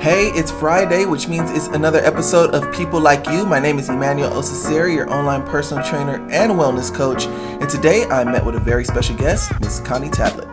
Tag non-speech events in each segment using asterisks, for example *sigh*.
Hey, it's Friday, which means it's another episode of People Like You. My name is Emmanuel Osasiri, your online personal trainer and wellness coach. And today I met with a very special guest, Miss Connie Tablet.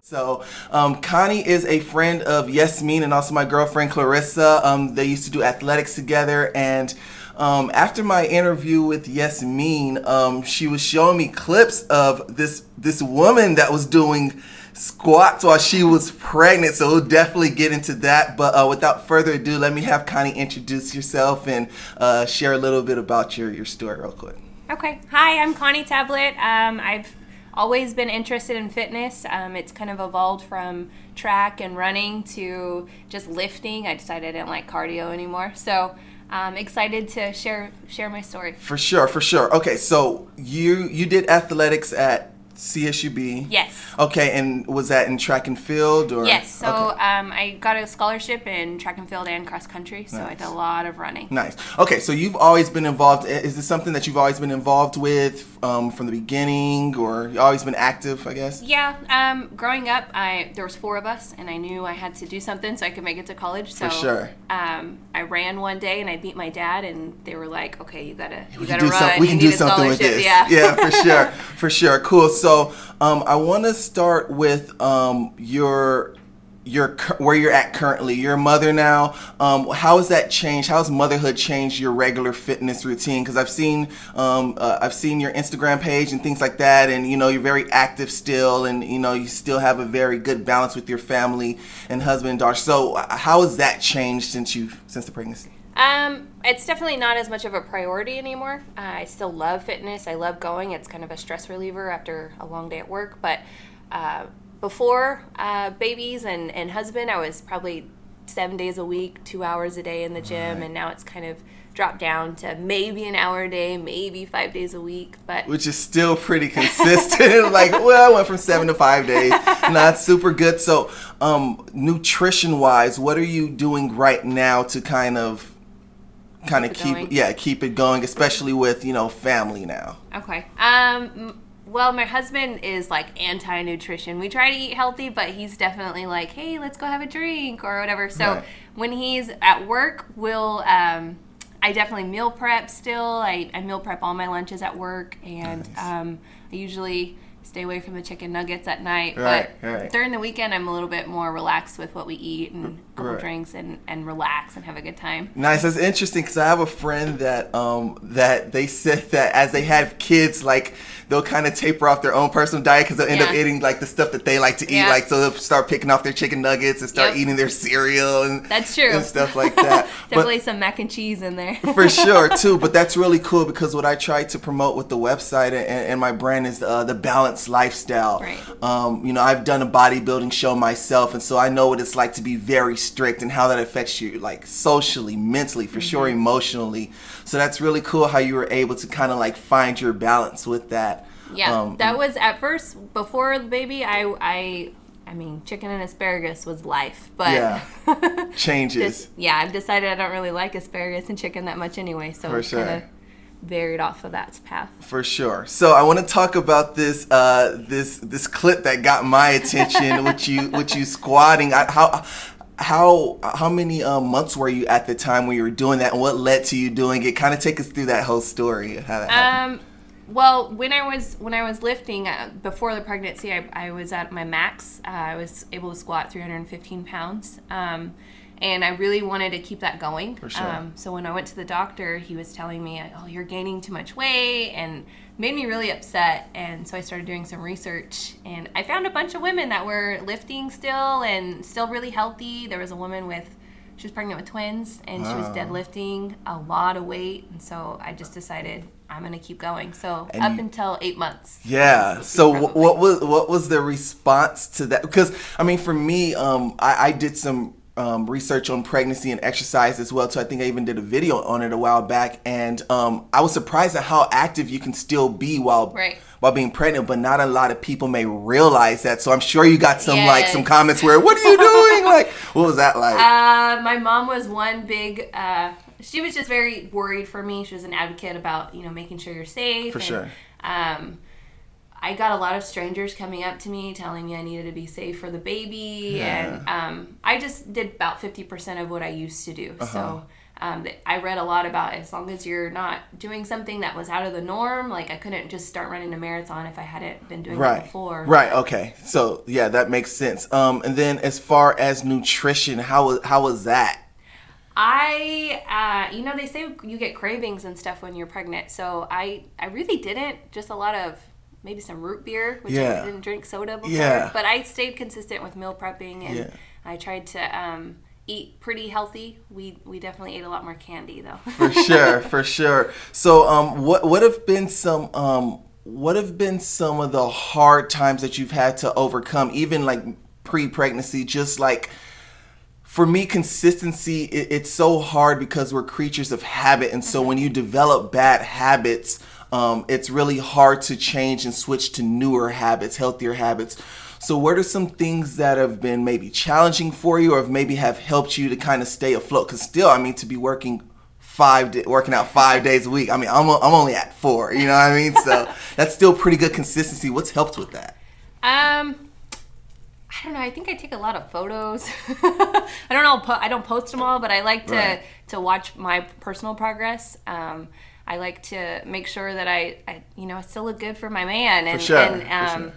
So, um, Connie is a friend of Yasmin and also my girlfriend Clarissa. Um, they used to do athletics together, and um, after my interview with Yasmin, um, she was showing me clips of this this woman that was doing squats while she was pregnant. So we'll definitely get into that. But uh, without further ado, let me have Connie introduce yourself and uh, share a little bit about your your story real quick. Okay. Hi, I'm Connie Tablet. Um, I've always been interested in fitness. Um, it's kind of evolved from track and running to just lifting. I decided I didn't like cardio anymore. So I'm excited to share share my story. For sure, for sure. Okay, so you you did athletics at CSUB. Yes. Okay, and was that in track and field or? Yes. So Okay. um, I got a scholarship in track and field and cross country. So I did a lot of running. Nice. Okay, so you've always been involved. Is this something that you've always been involved with um, from the beginning, or you always been active? I guess. Yeah, um, growing up, I there was four of us, and I knew I had to do something so I could make it to college. So For sure. um, I ran one day, and I beat my dad, and they were like, "Okay, you gotta, you we gotta run. some, we you can do something with scholarship." this. Yeah, for sure, for sure. Cool. So, um, I want to start with um, your your where you're at currently. You're a mother now. Um, how has that changed? How has motherhood changed your regular fitness routine? Because I've seen um, uh, I've seen your Instagram page and things like that, and you know you're very active still, and you know you still have a very good balance with your family and husband and daughter. So, how has that changed since you since the pregnancy? Um, it's definitely not as much of a priority anymore. Uh, I still love fitness. I love going. It's kind of a stress reliever after a long day at work. But uh, before uh, babies and, and husband, I was probably seven days a week, two hours a day in the gym. Right. And now it's kind of dropped down to maybe an hour a day, maybe five days a week. But which is still pretty consistent. *laughs* like, well, I went from seven to five days. Not super good. So, um, nutrition wise, what are you doing right now to kind of, kind of Keep keep, yeah, keep it going, especially with you know family now. Okay. Um. Well, my husband is like anti-nutrition. We try to eat healthy, but he's definitely like, "Hey, let's go have a drink or whatever." So Right. when he's at work, we'll. Um, I definitely meal prep still. I, I meal prep all my lunches at work, and Nice. um, I usually stay away from the chicken nuggets at night. Right, but right. during the weekend, I'm a little bit more relaxed with what we eat and couple Right. drinks and, and relax and have a good time. Nice. That's interesting because I have a friend that um that they said that as they have kids, like they'll kind of taper off their own personal diet because they'll end up eating like the stuff that they like to eat. Yeah. Like so they'll start picking off their chicken nuggets and start Yep. eating their cereal and That's true. and stuff like that. *laughs* But- definitely some mac and cheese in there. for sure *laughs* too but that's really cool because what i try to promote with the website and, and my brand is uh, the balanced lifestyle Right. um, you know i've done a bodybuilding show myself and so i know what it's like to be very strict and how that affects you like socially mentally for sure Mm-hmm. emotionally so that's really cool how you were able to kind of like find your balance with that Yeah, Um, that was at first before the baby. I I I mean, chicken and asparagus was life, but Yeah. *laughs* changes just, yeah, I've decided I don't really like asparagus and chicken that much anyway, so For sure. kind of varied off of that path. For sure. So I want to talk about this uh, this this clip that got my attention, *laughs* which you which you squatting. I, how how how many um, months were you at the time when you were doing that, and what led to you doing it? Kind of take us through that whole story. How that happened. Um, well, when I was when I was lifting uh, before the pregnancy, I, I was at my max. Uh, I was able to squat 315 pounds, um, and I really wanted to keep that going. For sure. Um, so when I went to the doctor, he was telling me, "Oh, you're gaining too much weight," and made me really upset. And so I started doing some research, and I found a bunch of women that were lifting still and still really healthy. There was a woman with she was pregnant with twins and she was deadlifting a lot of weight and so i just decided i'm going to keep going so And up you- until eight months Yeah. So wh- what was what was the response to that? Because I mean, for me, um, I, I did some um, research on pregnancy and exercise as well. So I think I even did a video on it a while back, and um, I was surprised at how active you can still be while Right. while being pregnant. But not a lot of people may realize that. So I'm sure you got some like some comments where, "What are you doing?" like, *laughs* what was that like? uh, my mom was one big uh, she was just very worried for me she was an advocate about you know making sure you're safe For and, sure. um, I got a lot of strangers coming up to me telling me I needed to be safe for the baby, Yeah. and um, I just did about fifty percent of what I used to do. Uh-huh. So um, I read a lot about as long as you're not doing something that was out of the norm. Like I couldn't just start running a marathon if I hadn't been doing it before. Right. Okay. So yeah, that makes sense. Um, and then as far as nutrition, how was how was that? I, uh, you know, they say you get cravings and stuff when you're pregnant. So I, I really didn't. Just a lot of maybe some root beer, which Yeah. I didn't drink soda before. Yeah. But I stayed consistent with meal prepping and Yeah. I tried to um, eat pretty healthy. We we definitely ate a lot more candy though. *laughs* For sure. for sure. So um, what what have been some um what have been some of the hard times that you've had to overcome, even like pre-pregnancy, just like for me consistency it, it's so hard because we're creatures of habit and so when you develop bad habits um, it's really hard to change and switch to newer habits healthier habits so what are some things that have been maybe challenging for you or have maybe have helped you to kind of stay afloat because still i mean to be working five day, working out five days a week i mean I'm, o- I'm only at four you know what i mean so *laughs* that's still pretty good consistency what's helped with that Um, I don't know. I think I take a lot of photos. *laughs* I don't know. I don't post them all, but I like to Right. to watch my personal progress. Um, I like to make sure that I, I, you know, I still look good for my man, and sure, and um, sure.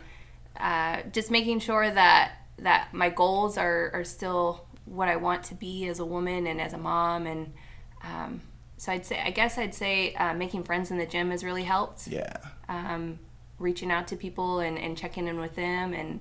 uh, just making sure that that my goals are are still what I want to be as a woman and as a mom, and um, so I'd say, I guess I'd say, uh, making friends in the gym has really helped. Yeah. Um, reaching out to people and, and checking in with them and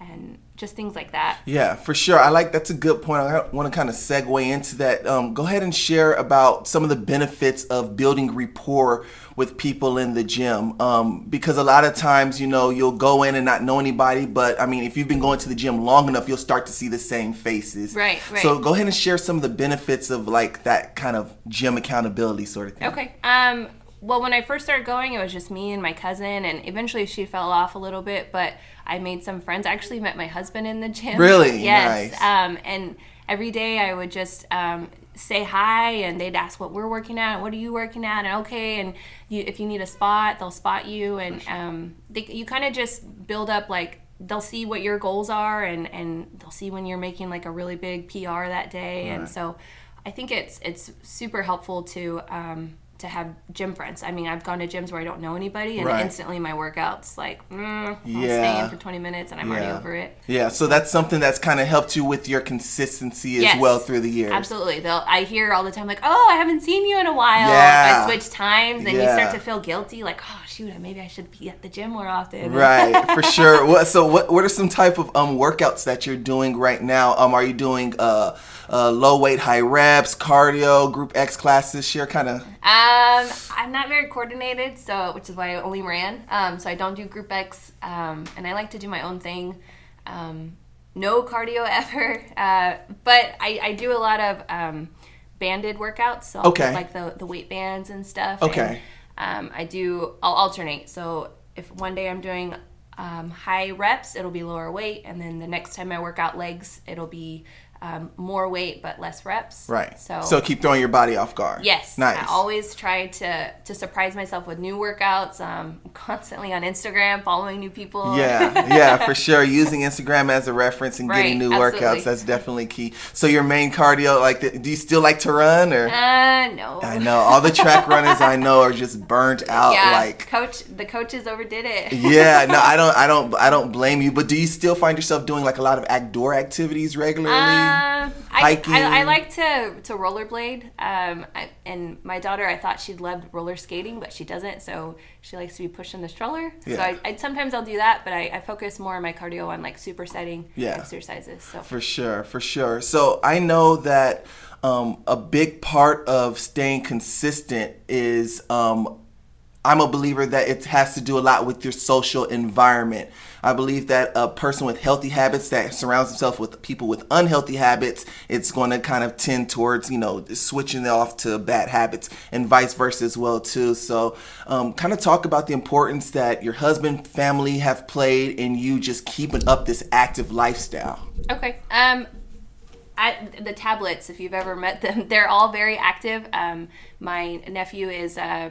and just things like that. Yeah, for sure. I like that's a good point. I want to kind of segue into that. Um, go ahead and share about some of the benefits of building rapport with people in the gym. Um, because a lot of times, you know, you'll go in and not know anybody, but I mean, if you've been going to the gym long enough, you'll start to see the same faces. Right, right. So go ahead and share some of the benefits of like that kind of gym accountability sort of thing. Okay. Um, well, when I first started going, it was just me and my cousin, and eventually she fell off a little bit, but I made some friends. I actually met my husband in the gym. Really? *laughs* Yes. Nice. Um, and every day I would just um, say hi, and they'd ask what we're working at, and what are you working at, and okay, and you, if you need a spot, they'll spot you, and um, they, you kind of just build up like they'll see what your goals are, and and they'll see when you're making like a really big PR that day, and so I think it's it's super helpful to um, to have gym friends. I mean, I've gone to gyms where I don't know anybody, and Right. instantly my workouts like, mm, I'll stay in for 20 minutes, and I'm already over it. Yeah, so that's something that's kind of helped you with your consistency as Yes. well through the years. Absolutely. They'll I hear all the time like, "Oh, I haven't seen you in a while." Yeah. I switch times and you start to feel guilty like, "Oh, shoot, maybe I should be at the gym more often." Right, *laughs* for sure. What, so, what what are some type of um workouts that you're doing right now? Um, are you doing uh, uh low weight, high reps, cardio, group X classes? Share kind of. Um, I'm not very coordinated, so which is why I only ran. Um, so I don't do group X, um, and I like to do my own thing. Um, no cardio *laughs* ever, uh, but I, I do a lot of um, banded workouts. So I'll Okay. like the the weight bands and stuff. Okay. And, um, I do. I'll alternate. So if one day I'm doing um, high reps, it'll be lower weight, and then the next time I work out legs, it'll be um, more weight but less reps. Right. So so keep throwing your body off guard. Yes, Nice. I always try to to surprise myself with new workouts. Um, I'm *laughs* constantly on Instagram, following new people. yeah, yeah, for sure. Using Instagram as a reference and getting new absolutely. workouts, that's definitely key. So your main cardio, like, the, do you still like to run or? Uh, no. I know all the track runners I know are just burnt *laughs* out. Yeah, Like, coach, the coaches overdid it. yeah, no, *laughs* I don't, I don't, I don't blame you. But do you still find yourself doing like a lot of outdoor activities regularly? Um, I, Hiking? I, I like to to rollerblade. Um, I, and my daughter, I thought she'd loved roller skating, but she doesn't. So she likes to be pushing the stroller. So I, I sometimes I'll do that, but I, I focus more on my cardio on like supersetting Yeah. exercises. So For sure, for sure. So I know that um, a big part of staying consistent is um, I'm a believer that it has to do a lot with your social environment. I believe that a person with healthy habits that surrounds himself with people with unhealthy habits, it's going to kind of tend towards you know switching off to bad habits, and vice versa as well too. So, um, kind of talk about the importance that your husband, family have played in you just keeping up this active lifestyle. Okay. Um, I, the tablets, if you've ever met them, *laughs* they're all very active. Um, my nephew is uh,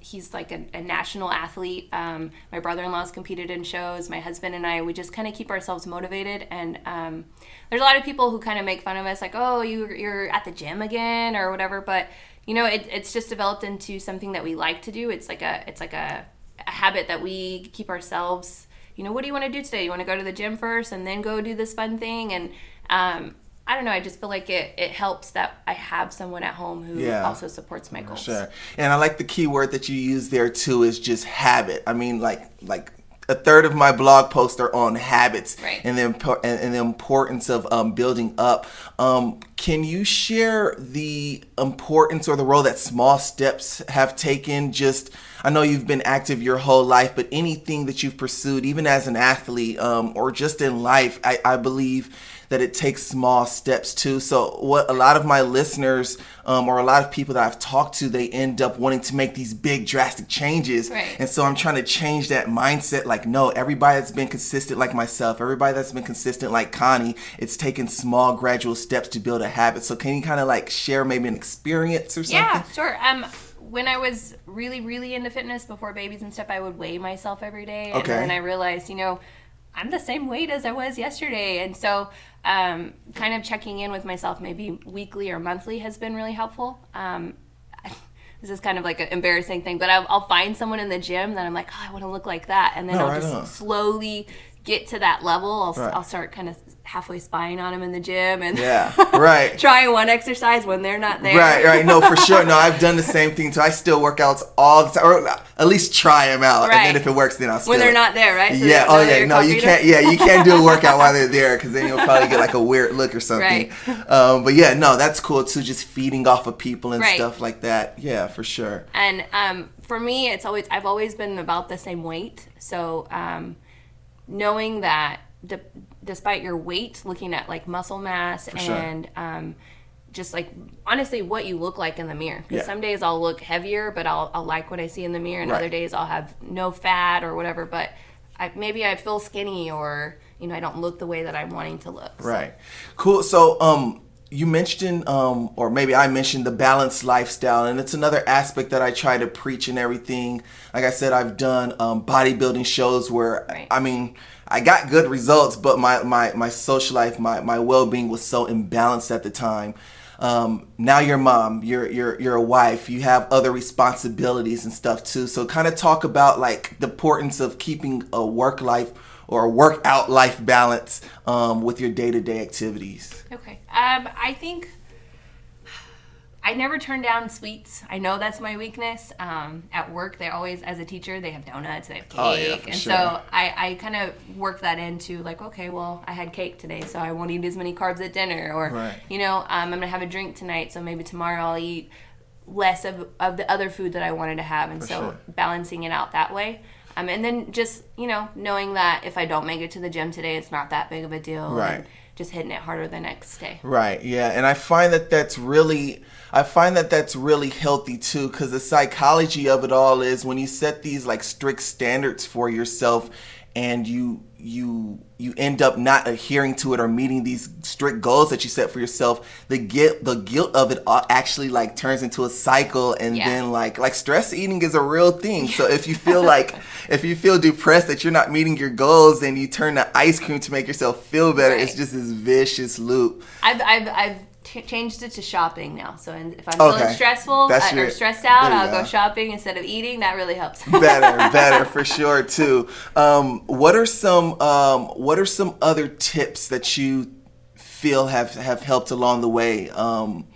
he's like a, a national athlete. Um, my brother-in-law's competed in shows. My husband and I, we just kind of keep ourselves motivated. And um, there's a lot of people who kind of make fun of us, like, "Oh, you you're at the gym again" or whatever. But you know, it, it's just developed into something that we like to do. It's like a it's like a, a habit that we keep ourselves. You know, what do you want to do today? You want to go to the gym first and then go do this fun thing and um, I don't know. I just feel like it, it helps that I have someone at home who yeah, also supports my goals. Sure. And I like the key word that you use there too is just habit. I mean, like like a third of my blog posts are on habits right. and the and the importance of um, building up. Um, can you share the importance or the role that small steps have taken? Just I know you've been active your whole life, but anything that you've pursued, even as an athlete um, or just in life, I, I believe that it takes small steps too. So what a lot of my listeners um, or a lot of people that I've talked to, they end up wanting to make these big drastic changes. Right. And so I'm trying to change that mindset. Like, no, everybody that's been consistent like myself, everybody that's been consistent like Connie, it's taken small gradual steps to build a habit. So can you kind of like share maybe an experience or something? Yeah, sure. Um, when I was really, really into fitness before babies and stuff, I would weigh myself every day. And okay. then I realized, you know, I'm the same weight as I was yesterday. And so, um, kind of checking in with myself maybe weekly or monthly has been really helpful. Um, *laughs* this is kind of like an embarrassing thing, but I'll, I'll, find someone in the gym that I'm like, oh, I want to look like that. And then no, I'll just on. slowly get to that level. I'll, right. I'll start kind of halfway spying on them in the gym and yeah, *laughs* right. trying one exercise when they're not there. Right, right. No, for sure. No, I've done the same thing too. I still work out all the time, or at least try them out, right. and then if it works, then I'll. When they're it. not there, right? So yeah. Oh yeah. No, you can't. Yeah, you can't do a workout while they're there because then you'll probably get like a weird look or something. Right. *laughs* Um, but yeah, no, that's cool too. Just feeding off of people and right. stuff like that. Yeah, for sure. And um, for me, it's always I've always been about the same weight, so um, knowing that de- despite your weight, looking at like muscle mass For and sure. um, just like honestly what you look like in the mirror. Because yeah. some days I'll look heavier, but I'll, I'll like what I see in the mirror, and right. other days I'll have no fat or whatever. But I, maybe I feel skinny or you know I don't look the way that I'm wanting to look. So. Right. Cool. So um, you mentioned, um, or maybe I mentioned the balanced lifestyle, and it's another aspect that I try to preach and everything. Like I said, I've done um, bodybuilding shows where right. I mean I got good results, but my, my, my social life, my, my well being was so imbalanced at the time. Um, now you're mom, you're you're you're a wife, you have other responsibilities and stuff too. So kind of talk about like the importance of keeping a work life or work out life balance um, with your day to day activities. Okay, um, I think I never turn down sweets. I know that's my weakness. Um, at work, they always, as a teacher, they have donuts, they have cake, oh, yeah, and sure. so I, I kind of work that into like, okay, well, I had cake today, so I won't eat as many carbs at dinner, or right. you know, um, I'm gonna have a drink tonight, so maybe tomorrow I'll eat less of, of the other food that I wanted to have, and For so sure. balancing it out that way. Um, and then just you know knowing that if I don't make it to the gym today, it's not that big of a deal. Right. just hitting it harder the next day. Right. Yeah, and I find that that's really I find that that's really healthy too, because the psychology of it all is when you set these like strict standards for yourself, and you you you end up not adhering to it or meeting these strict goals that you set for yourself the guilt the guilt of it actually like turns into a cycle and yeah. then like like stress eating is a real thing so if you feel *laughs* like if you feel depressed that you're not meeting your goals and you turn to ice cream to make yourself feel better right. it's just this vicious loop i've i've, I've changed it to shopping now. So if I'm okay. feeling stressful your, or stressed out, I'll go. go. shopping instead of eating. That really helps. *laughs* better, better for sure too. Um, what are some um, What are some other tips that you feel have have helped along the way? Um,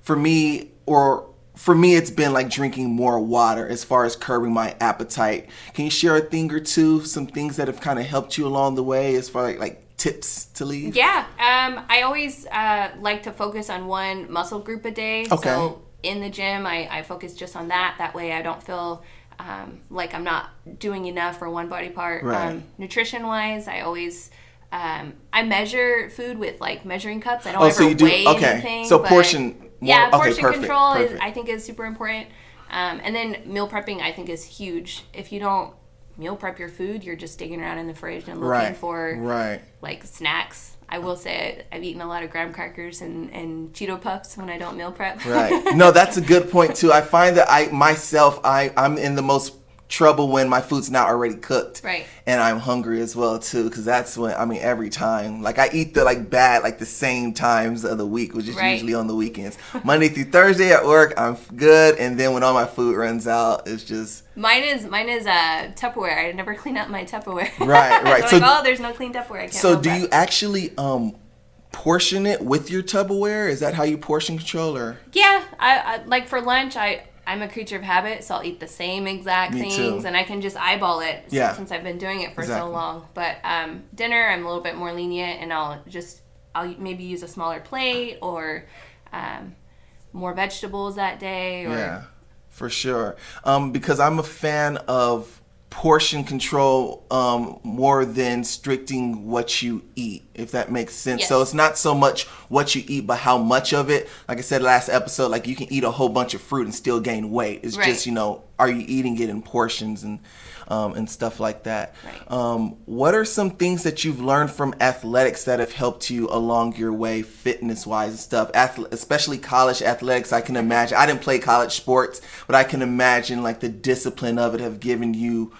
for me, or for me, it's been like drinking more water as far as curbing my appetite. Can you share a thing or two, some things that have kind of helped you along the way as far like, like tips to leave? Yeah, um, I always uh, like to focus on one muscle group a day. Okay. So in the gym, I, I focus just on that. That way, I don't feel um, like I'm not doing enough for one body part. Right. Um, nutrition wise, I always um, I measure food with like measuring cups. I don't oh, ever so you do, weigh okay. anything. So portion. More, yeah, portion okay, perfect, control perfect. is I think is super important. Um, and then meal prepping I think is huge. If you don't meal prep your food, you're just digging around in the fridge and looking right. for right. like snacks. I will say I, I've eaten a lot of graham crackers and, and Cheeto puffs when I don't meal prep. Right. *laughs* No, that's a good point too. I find that I myself I I'm in the most trouble when my food's not already cooked. Right. And I'm hungry as well too, because that's when I mean every time. Like I eat the like bad like the same times of the week, which is Right. usually on the weekends. Monday through Thursday at work, I'm good, and then when all my food runs out, it's just Mine is mine is uh, Tupperware. I never *laughs* clean up my Tupperware. Right, right. *laughs* so So- like, oh, there's no clean Tupperware. I can't So do prep. you actually um portion it with your Tupperware? Is that how you portion control or? Yeah, I, I like for lunch. I I'm a creature of habit, so I'll eat the same exact Me things, too. and I can just eyeball it Yeah. since I've been doing it for so long. But um, dinner, I'm a little bit more lenient, and I'll just I'll maybe use a smaller plate or um, more vegetables that day. Or, Yeah, for sure. Um, because I'm a fan of portion control um, more than stricting what you eat, if that makes sense. So it's not so much what you eat, but how much of it. Like I said last episode, like you can eat a whole bunch of fruit and still gain weight. It's Right. just you know, are you eating it in portions and um, and stuff like that. Right. Um, what are some things that you've learned from athletics that have helped you along your way, fitness wise and stuff? Ath- especially college athletics, I can imagine. I didn't play college sports, but I can imagine like the discipline of it have given you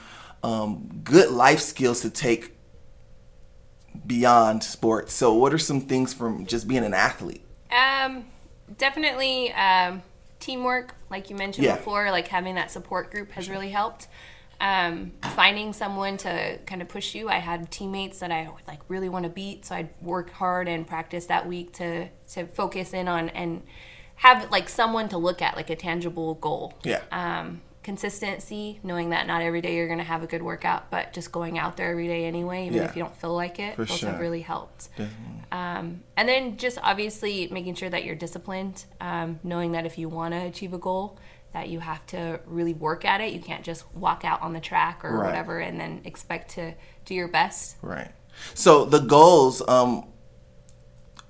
um, good life skills to take beyond sports. So, what are some things from just being an athlete? Um, definitely um, teamwork, like you mentioned Yeah. before, like having that support group has really helped. Um, finding someone to kind of push you. I had teammates that I like really want to beat, so I'd work hard and practice that week to to focus in on and have like someone to look at, like a tangible goal. Yeah. Um, consistency, knowing that not every day you're going to have a good workout, but just going out there every day anyway, even Yeah. if you don't feel like it, those sure. have really helped. Um, and then just obviously making sure that you're disciplined, um, knowing that if you want to achieve a goal, that you have to really work at it. You can't just walk out on the track or Right. whatever and then expect to do your best. Right. So the goals, um,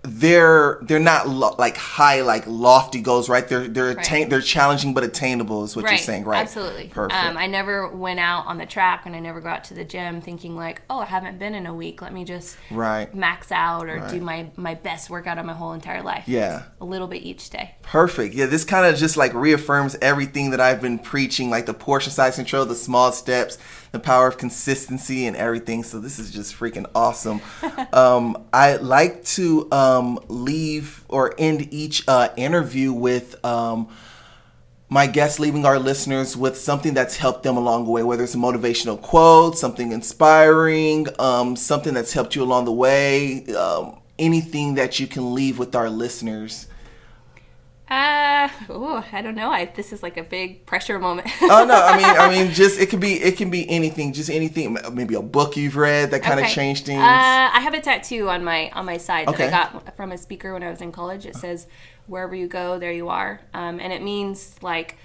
they're they're not lo- like high, like lofty goals, right? They're they're attain- they're challenging but attainable, is what you're saying, right? Absolutely. Perfect. Um, I never went out on the track and I never go out to the gym thinking like, oh, I haven't been in a week. Let me just right. max out or do my my best workout of my whole entire life. Yeah. A little bit each day. Perfect. Yeah, this kind of just like reaffirms everything that I've been preaching, like the portion size control, the small steps, the power of consistency, and everything. So this is just freaking awesome. *laughs* um, I like to um, leave or end each uh, interview with. Um, my guests leaving our listeners with something that's helped them along the way, whether it's a motivational quote, something inspiring, um, something that's helped you along the way, um, anything that you can leave with our listeners. Uh, oh, I don't know. I, this is like a big pressure moment. *laughs* oh no, I mean, I mean, just it could be, it can be anything, just anything. Maybe a book you've read that kind of Okay. changed things. Uh, I have a tattoo on my on my side Okay. that I got from a speaker when I was in college. It says, "Wherever you go, there you are," um, and it means like,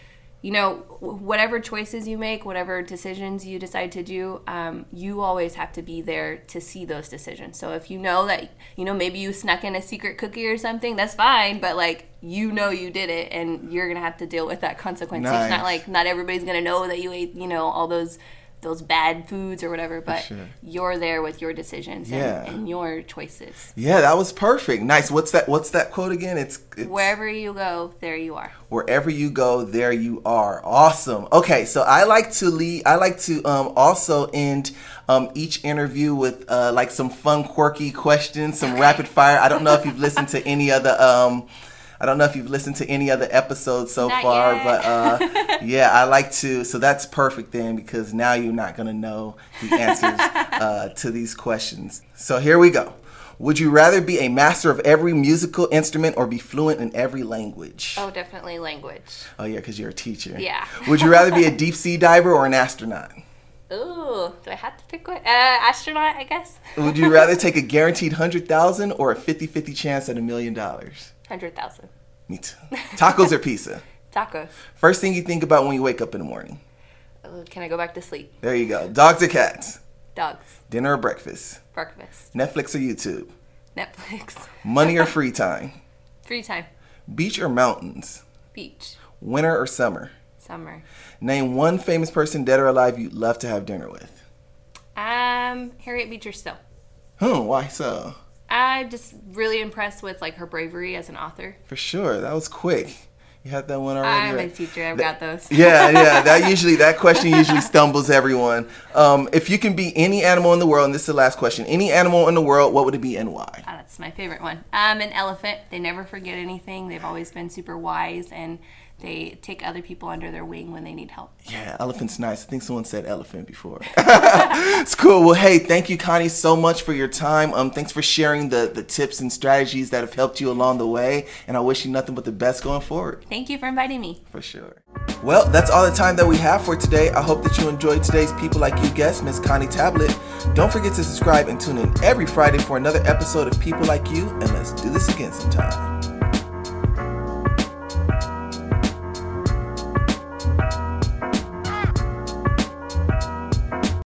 you know, whatever choices you make, whatever decisions you decide to do, um, you always have to be there to see those decisions. So if you know that, you know, maybe you snuck in a secret cookie or something, that's fine. But like, you know, you did it, and you're gonna have to deal with that consequence. So It's not like not everybody's gonna know that you ate, you know, all those those bad foods or whatever, but sure. you're there with your decisions and, Yeah. and your choices. yeah, that was perfect. Nice. What's that? What's that quote again? It's, it's Wherever you go, there you are. wherever you go there you are awesome okay so i like to lead i like to um, also end um, each interview with uh, like some fun quirky questions some *laughs* rapid fire i don't know if you've listened to any other um, I don't know if you've listened to any other episodes so Not far, yet. but uh, *laughs* yeah, I like to. So that's perfect then, because now you're not gonna know the answers uh, *laughs* to these questions. So here we go. Would you rather be a master of every musical instrument or be fluent in every language? Oh, definitely language. Oh yeah, because you're a teacher. Yeah. Would you rather be a *laughs* deep sea diver or an astronaut? Ooh, do I have to pick one? Uh, astronaut, I guess. Would you rather take a guaranteed hundred thousand or a 50-50 chance at a million dollars? Hundred thousand. Me too. Tacos or pizza? *laughs* Tacos. First thing you think about when you wake up in the morning. Uh, can I go back to sleep? There you go. Dogs or cats? Dogs. Dinner or breakfast? Breakfast. Netflix or YouTube? Netflix. *laughs* Money or free time? Free time. Beach or mountains? Beach. Winter or summer? Summer. Name one famous person, dead or alive, you'd love to have dinner with. Um, Harriet Beecher Stowe. Hmm, why so? I'm just really impressed with like her bravery as an author. For sure, that was quick. You had that one already. I'm right? a teacher. I've got those. yeah, yeah. *laughs* That usually that question usually stumbles everyone. Um, if you can be any animal in the world, and this is the last question, any animal in the world, what would it be and why? That's my favorite one. Um, an elephant. They never forget anything. They've always been super wise and they take other people under their wing when they need help. Yeah, elephant's nice. I think someone said elephant before. *laughs* it's cool. Well, hey, thank you, Connie, so much for your time. Um, thanks for sharing the the tips and strategies that have helped you along the way. And I wish you nothing but the best going forward. Thank you for inviting me. For sure. Well, that's all the time that we have for today. I hope that you enjoyed today's People Like You guest, Miss Connie Tablet. Don't forget to subscribe and tune in every Friday for another episode of People Like You, and let's do this again sometime.